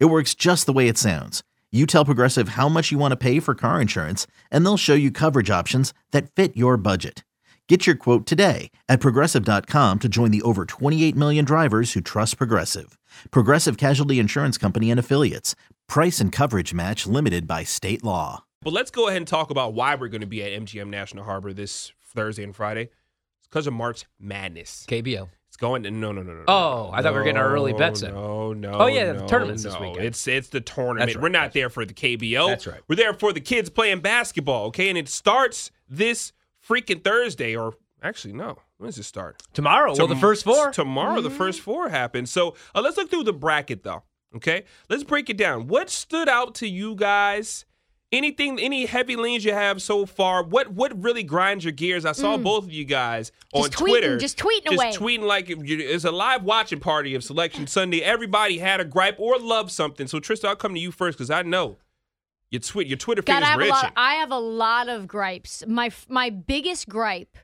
It works just the way it sounds. You tell Progressive how much you want to pay for car insurance, and they'll show you coverage options that fit your budget. Get your quote today at progressive.com to join the over 28 million drivers who trust Progressive. Progressive Casualty Insurance Company and Affiliates. Price and coverage match limited by state law. But let's go ahead and talk about why we're going to be at MGM National Harbor this Thursday and Friday. It's because of March Madness. KBO. It's going to no no no no. Oh, I thought we were getting our early bets in. No, no. Oh, yeah, the no, tournament's this weekend. It's it's the tournament. Right, we're not there for the KBO. That's right. We're there for the kids playing basketball. Okay, and it starts this freaking Thursday, or actually no. When does it start? Tomorrow, well, the first four. Tomorrow, the first four happen. So uh, let's look through the bracket, though. Okay, let's break it down. What stood out to you guys? Anything, any heavy leans you have so far? What what really grinds your gears? I saw both of you guys on Mm. Tweeting, Twitter, just tweeting just away. tweeting like it's a live watching party of Selection Sunday. Everybody had a gripe or loved something. So Tristan, I'll come to you first because I know your tweet, your Twitter God, fingers I have lot. I have a lot of gripes. My my biggest gripe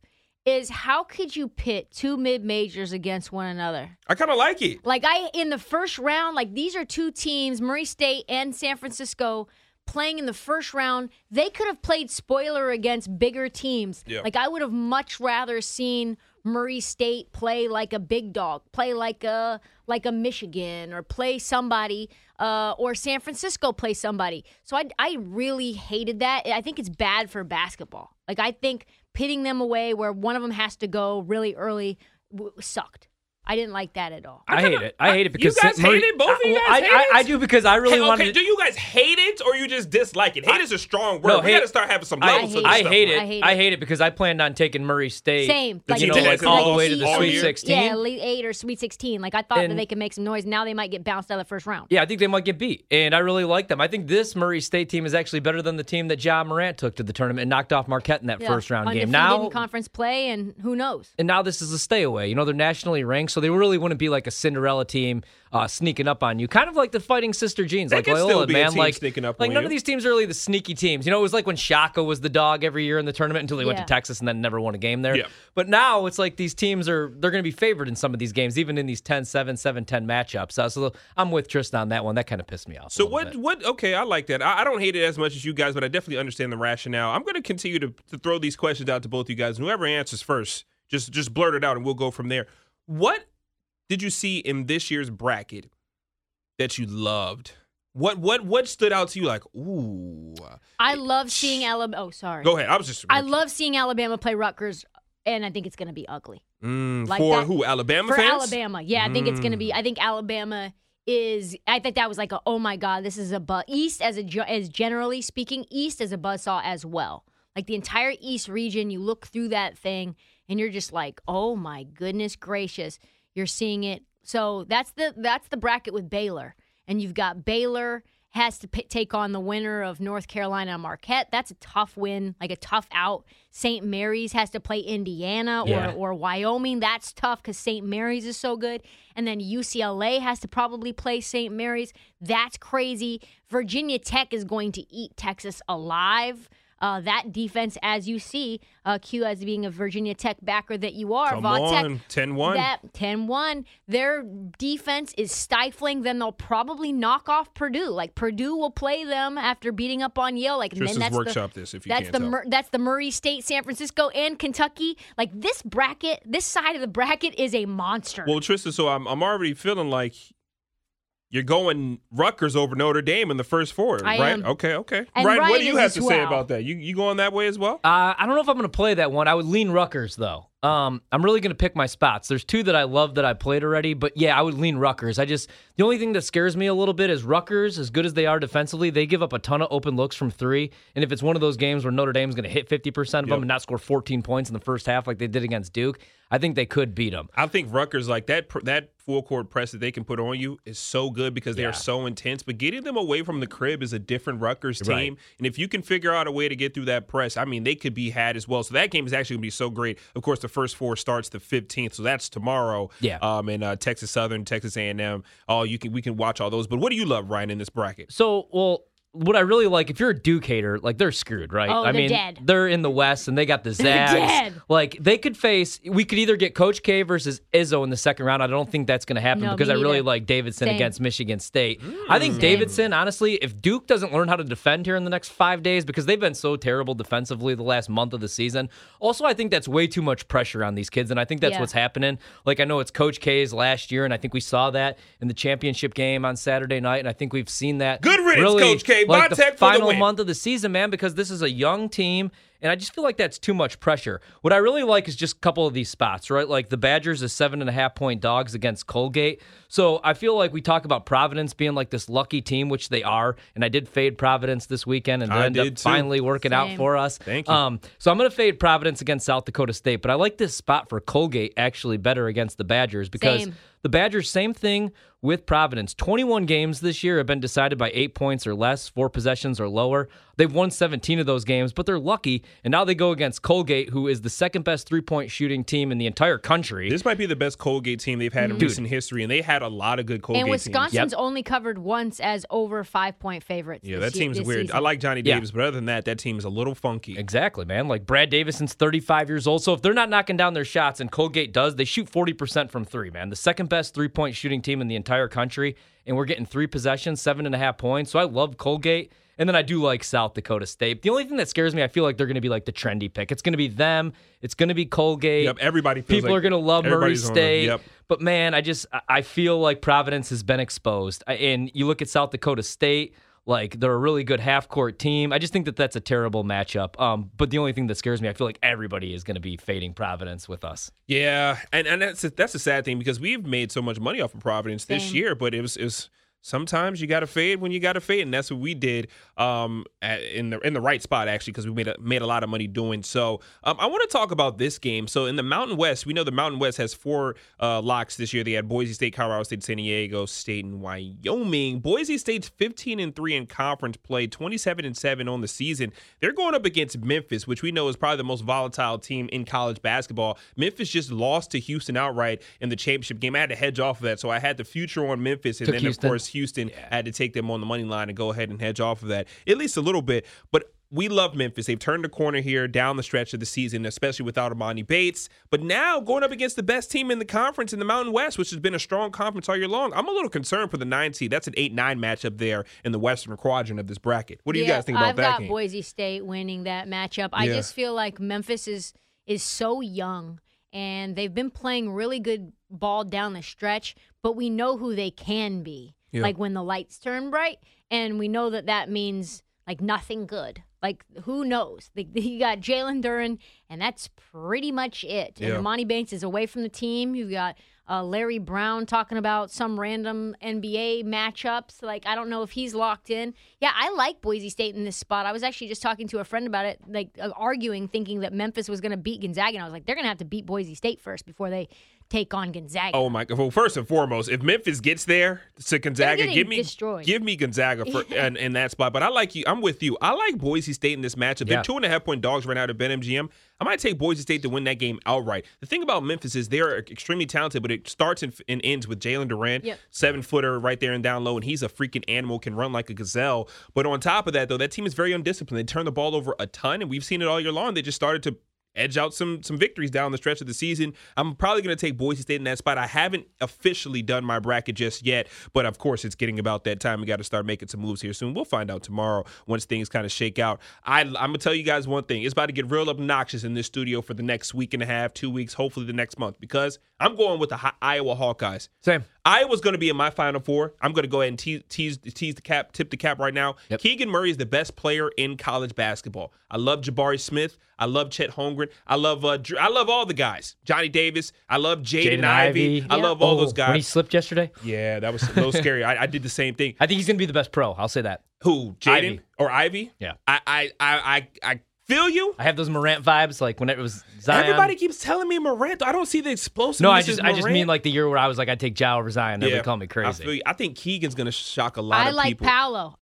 is how could you pit two mid majors against one another? I kind of like it. Like I in the first round, like these are two teams, Murray State and San Francisco, playing in the first round. They could have played spoiler against bigger teams. Yeah. Like I would have much rather seen Murray State play like a big dog, play like a like a Michigan, or play somebody, uh, or San Francisco play somebody. So I I really hated that. I think it's bad for basketball. Like I think pitting them away where one of them has to go really early w- sucked. I didn't like that at all. I hate it. I hate it because you guys Murray- hate it. Both of you guys I, hate I, it? I do because I really Hey, wanted. okay, do you guys hate it or you just dislike it? Hate is a strong word. No, we hate- got to start having some I, levels hate of I this stuff. it. I hate I it. hate it because I planned on taking Murray State. Same. Did you you know, like all the way to the Sweet year? 16. Yeah, Elite Eight or Sweet 16. Like I thought And- that they could make some noise. Now they might get bounced out of the first round. Yeah, I think they might get beat, and I really like them. I think this Murray State team is actually better than the team that Ja Morant took to the tournament and knocked off Marquette in that Yeah. first round game. Undefeated Now, conference play, and who knows? and now this is a stay away. You know, they're nationally ranked, so they really wouldn't be like a Cinderella team uh, sneaking up on you. Kind of like the Fighting Sister Jeans, They like can still Loyola, be a man. team like sneaking up like on none you. of these teams are really the sneaky teams. You know, it was like when Shaka was the dog every year in the tournament until he went to Texas and then never won a game there. Yeah. But now it's like these teams are they're going to be favored in some of these games, even in these 10-7, 7-10 matchups. Uh, so I'm with Tristan on that one. That kind of pissed me off. So little what? bit. What? Okay, I like that. I, I don't hate it as much as you guys, but I definitely understand the rationale. I'm going to continue to, to throw these questions out to both you guys. And whoever answers first, just just blurt it out, and we'll go from there. What did you see in this year's bracket that you loved? What what what stood out to you? Like, ooh, I love seeing Alabama. Oh, sorry. go ahead. I was just I love seeing Alabama play Rutgers, and I think it's going to be ugly. Mm, like for that- who? Alabama For fans? Alabama, yeah, I think it's going to Mm. be. I think Alabama is. I think that was like a. Oh my God, this is a buzz. East as a as generally speaking, East as a buzzsaw as well. Like the entire East region, you look through that thing and you're just like, oh my goodness gracious, you're seeing it. So that's the that's the bracket with Baylor, and you've got Baylor has to p- take on the winner of North Carolina and Marquette. That's a tough win, like a tough out. St. Mary's has to play Indiana Yeah. or or Wyoming. That's tough because St. Mary's is so good. And then UCLA has to probably play St. Mary's. That's crazy. Virginia Tech is going to eat Texas alive. Uh, that defense, as you see, uh, Q as being a Virginia Tech backer that you are, Come Vautech, on, 10-1. That 10-1. Their defense is stifling. Then they'll probably knock off Purdue. Like Purdue will play them after beating up on Yale. Like and Tristan's that's workshop the, this if you that's the. Mur- that's the Murray State, San Francisco, and Kentucky. Like this bracket, this side of the bracket is a monster. Well, Tristan, so I'm I'm already feeling like you're going Rutgers over Notre Dame in the first four, I right? am. Okay, okay. And Ryan, what do you have as to say about that? You you going that way as well? Uh, I don't know if I'm going to play that one. I would lean Rutgers though. Um, I'm really going to pick my spots. There's two that I love that I played already, but yeah, I would lean Rutgers. I just the only thing that scares me a little bit is Rutgers, as good as they are defensively, they give up a ton of open looks from three. And if it's one of those games where Notre Dame's going to hit 50% of them and not score 14 points in the first half like they did against Duke, I think they could beat them. I think Rutgers like that that full court press that they can put on you is so good because they Yeah. are so intense. But getting them away from the crib is a different Rutgers team, Right. and if you can figure out a way to get through that press, I mean, they could be had as well. So that game is actually going to be so great. Of course, the first four starts the fifteenth, so that's tomorrow. Yeah. Um, and uh, Texas Southern, Texas A and M. Oh, you can we can watch all those. But what do you love, Ryan, in this bracket? So, well, what I really like, if you're a Duke hater, like they're screwed, right? Oh, I they're mean, dead. they're in the West and they got the They're Zags. dead. Like they could face, we could either get Coach K versus Izzo in the second round. I don't think that's going to happen No, because I me really neither. like Davidson Same. against Michigan State. I think Same. Davidson, honestly, if Duke doesn't learn how to defend here in the next five days, because they've been so terrible defensively the last month of the season. Also, I think that's way too much pressure on these kids, and I think that's Yeah. what's happening. Like I know it's Coach K's last year, and I think we saw that in the championship game on Saturday night, and I think we've seen that. Good riddance, really, Coach K. Like the the final win. month of the season, man, because this is a young team. And I just feel like that's too much pressure. What I really like is just a couple of these spots, right? Like the Badgers is seven and a half point dogs against Colgate. So I feel like we talk about Providence being like this lucky team, which they are. And I did fade Providence this weekend, and it I ended up too. finally working out for us. Thank you. Um, so I'm going to fade Providence against South Dakota State, but I like this spot for Colgate actually better against the Badgers because Same. the Badgers, same thing with Providence. 21 games this year have been decided by eight points or less, four possessions or lower. They've won 17 of those games, but they're lucky. And now they go against Colgate, who is the second best three point shooting team in the entire country. This might be the best Colgate team they've had in hmm. recent history, and they had a lot of good Colgate And teams. Wisconsin's only covered once as over five point favorites. Yeah, this that ye- team's this weird. season. I like Johnny Yeah. Davis, but other than that, that team is a little funky. Exactly, man. Like Brad Davison's 35 years old. So if they're not knocking down their shots and Colgate does, they shoot 40% from three, man. The second best three point shooting team in the entire country. And we're getting three possessions, seven and a half points. So I love Colgate. And then I do like South Dakota State. The only thing that scares me, I feel like they're going to be like the trendy pick. It's going to be them. It's going to be Colgate. Yep, everybody feels People like are going to love Murray everybody's on them. State. Yep. But man, I just I- I feel like Providence has been exposed. And you look at South Dakota State, like they're a really good half court team. I just think that that's a terrible matchup. Um, but the only thing that scares me, I feel like everybody is going to be fading Providence with us. Yeah, and and that's a, that's a sad thing because we've made so much money off of Providence this Same. year, but it was it was sometimes you got to fade when you got to fade, and that's what we did um at, in the in the right spot actually because we made a, made a lot of money doing so. Um, I want to talk about this game. So in the Mountain West, we know the Mountain West has four uh, locks this year. They had Boise State, Colorado State, San Diego State, and Wyoming. Boise State's 15 and three in conference play, 27 and seven on the season. They're going up against Memphis, which we know is probably the most volatile team in college basketball. Memphis just lost to Houston outright in the championship game. I had to hedge off of that, so I had the future on Memphis, and Took then Houston. of course Houston had to take them on the money line and go ahead and hedge off of that at least a little bit. But we love Memphis. They've turned the corner here down the stretch of the season, especially without Emoni Bates. But now going up against the best team in the conference in the Mountain West, which has been a strong conference all year long, I'm a little concerned for the nine seed. That's an eight nine matchup there in the Western quadrant of this bracket. What do you guys think about I've that got game? Boise State winning that matchup. I Yeah. just feel like Memphis is is so young and they've been playing really good ball down the stretch, but we know who they can be. Yeah. Like when the lights turn bright, and we know that that means like nothing good. Like who knows? Like, you got Jalen Duren, and that's pretty much it. And Yeah. Banks is away from the team. You've got uh, Larry Brown talking about some random NBA matchups. Like I don't know if he's locked in. Yeah, I like Boise State in this spot. I was actually just talking to a friend about it, like uh, arguing, thinking that Memphis was going to beat Gonzaga. And I was like, they're going to have to beat Boise State first before they take on Gonzaga. Oh my! Well, first and foremost, if Memphis gets there to Gonzaga, give me destroyed. give me Gonzaga for in, in that spot. But I like you. I'm with you. I like Boise State in this matchup. Yeah. They're two and a half point dogs right now at BetMGM. I might take Boise State to win that game outright. The thing about Memphis is they're extremely talented, but it starts and, and ends with Jalen Durant, Yep. seven footer right there and down low, and he's a freaking animal, can run like a gazelle. But on top of that, though, that team is very undisciplined. They turn the ball over a ton, and we've seen it all year long. They just started to edge out some some victories down the stretch of the season. I'm probably going to take Boise State in that spot. I haven't officially done my bracket just yet, but of course it's getting about that time. We got to start making some moves here soon. We'll find out tomorrow once things kind of shake out. I, I'm gonna tell you guys one thing: it's about to get real obnoxious in this studio for the next week and a half, two weeks, hopefully the next month, because I'm going with the Iowa Hawkeyes. Same. Iowa's going to be in my Final Four. I'm going to go ahead and tease, tease, tease the cap, tip the cap right now. Yep. Keegan Murray is the best player in college basketball. I love Jabari Smith. I love Chet Holmgren. I love uh, I love all the guys. Johnny Davis. I love Jaden Ivey. Ivey. I Yeah. love all Oh, those guys. When he slipped yesterday, Yeah, that was a little scary. I, I did the same thing. I think he's going to be the best pro. I'll say that. Who? Jaden or Ivey? Yeah. I I I, I feel you. I have those Morant vibes, like when it was Zion. Everybody keeps telling me Morant. I don't see the explosiveness. No, I just I just mean like the year where I was like I'd take Ja over Zion. Everybody Yeah, call me I crazy. feel you. I think Keegan's gonna shock a lot of things. I of like people. Paolo.